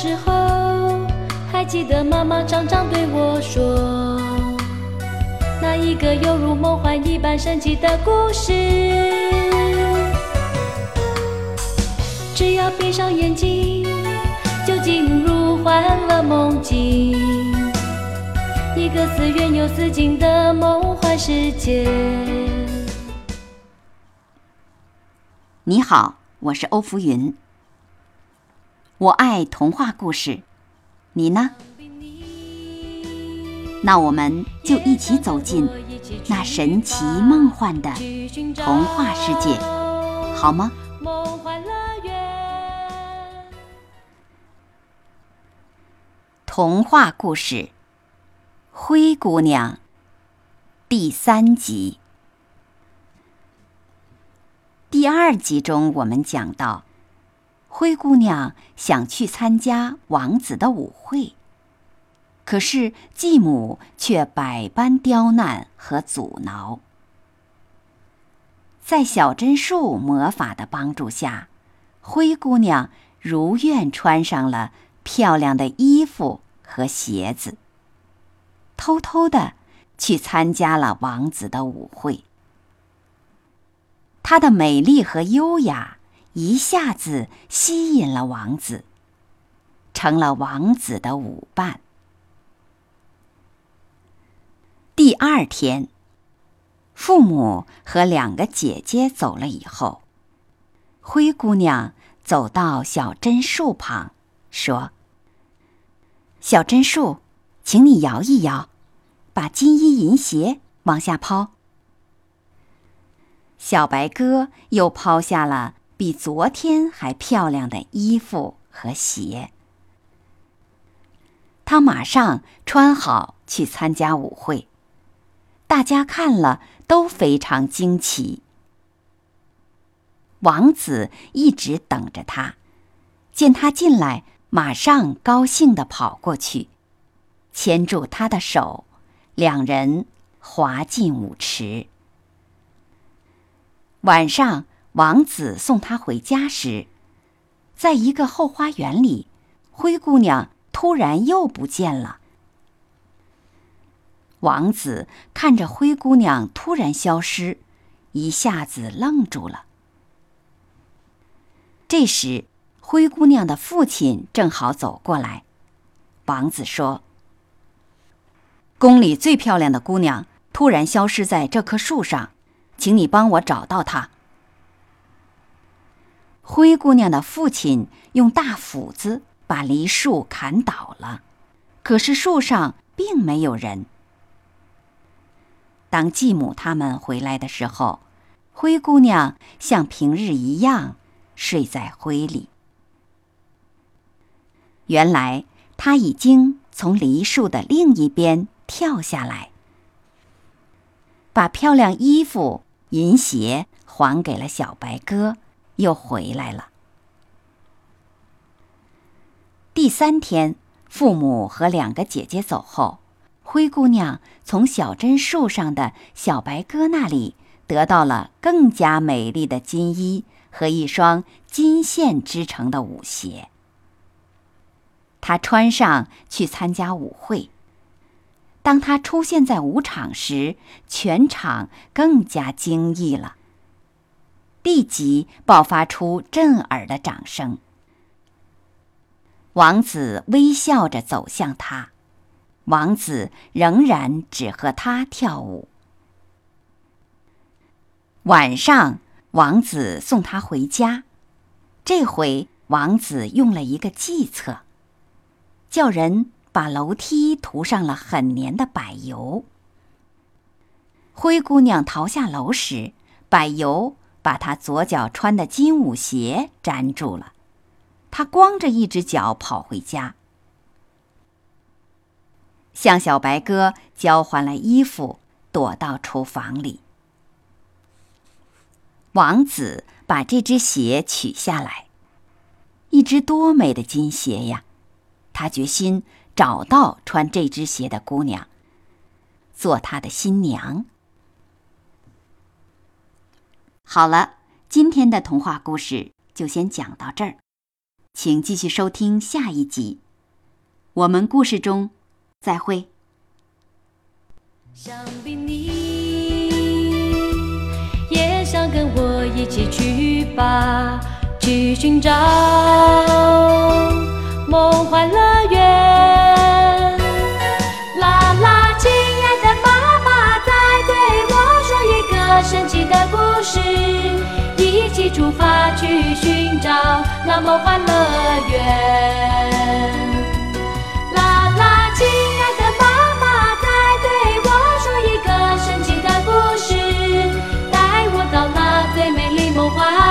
时候，还记得妈妈常常对我说，那一个犹如梦幻一般神奇的故事。只要闭上眼睛，就进入欢乐梦境，一个似远又似近的梦幻世界。你好，我是欧福云。我爱童话故事，你呢？那我们就一起走进那神奇梦幻的童话世界，好吗？童话故事《灰姑娘》第三集。第二集中，我们讲到，灰姑娘想去参加王子的舞会，可是继母却百般刁难和阻挠。在小针树魔法的帮助下，灰姑娘如愿穿上了漂亮的衣服和鞋子，偷偷的去参加了王子的舞会。她的美丽和优雅一下子吸引了王子，成了王子的舞伴。第二天，父母和两个姐姐走了以后，灰姑娘走到小针树旁，说：“小针树，请你摇一摇，把金衣银鞋往下抛。”小白鸽又抛下了比昨天还漂亮的衣服和鞋。他马上穿好去参加舞会，大家看了都非常惊奇。王子一直等着他，见他进来，马上高兴地跑过去，牵住他的手，两人滑进舞池。晚上，王子送她回家时，在一个后花园里，灰姑娘突然又不见了。王子看着灰姑娘突然消失，一下子愣住了。这时，灰姑娘的父亲正好走过来。王子说：“宫里最漂亮的姑娘突然消失在这棵树上。”请你帮我找到她。灰姑娘的父亲用大斧子把梨树砍倒了，可是树上并没有人。当继母他们回来的时候，灰姑娘像平日一样睡在灰里。原来她已经从梨树的另一边跳下来，把漂亮衣服。银鞋还给了小白鸽，又回来了。第三天，父母和两个姐姐走后，灰姑娘从小针树上的小白鸽那里得到了更加美丽的金衣和一双金线织成的舞鞋。她穿上去参加舞会。当她出现在舞场时，全场更加惊异了，立即爆发出震耳的掌声。王子微笑着走向他，王子仍然只和他跳舞。晚上，王子送他回家，这回王子用了一个计策，叫人。把楼梯涂上了很黏的柏油。灰姑娘逃下楼时，柏油把她左脚穿的金舞鞋粘住了，她光着一只脚跑回家，向小白鸽交换了衣服，躲到厨房里。王子把这只鞋取下来，一只多美的金鞋呀！他决心。找到穿这只鞋的姑娘，做她的新娘。好了，今天的童话故事就先讲到这儿。请继续收听下一集。我们故事中再会。想必你也想跟我一起去吧，去寻找梦幻乐去寻找那梦幻乐园。啦啦，亲爱的爸爸在对我说一个神奇的故事，带我到那最美丽梦幻。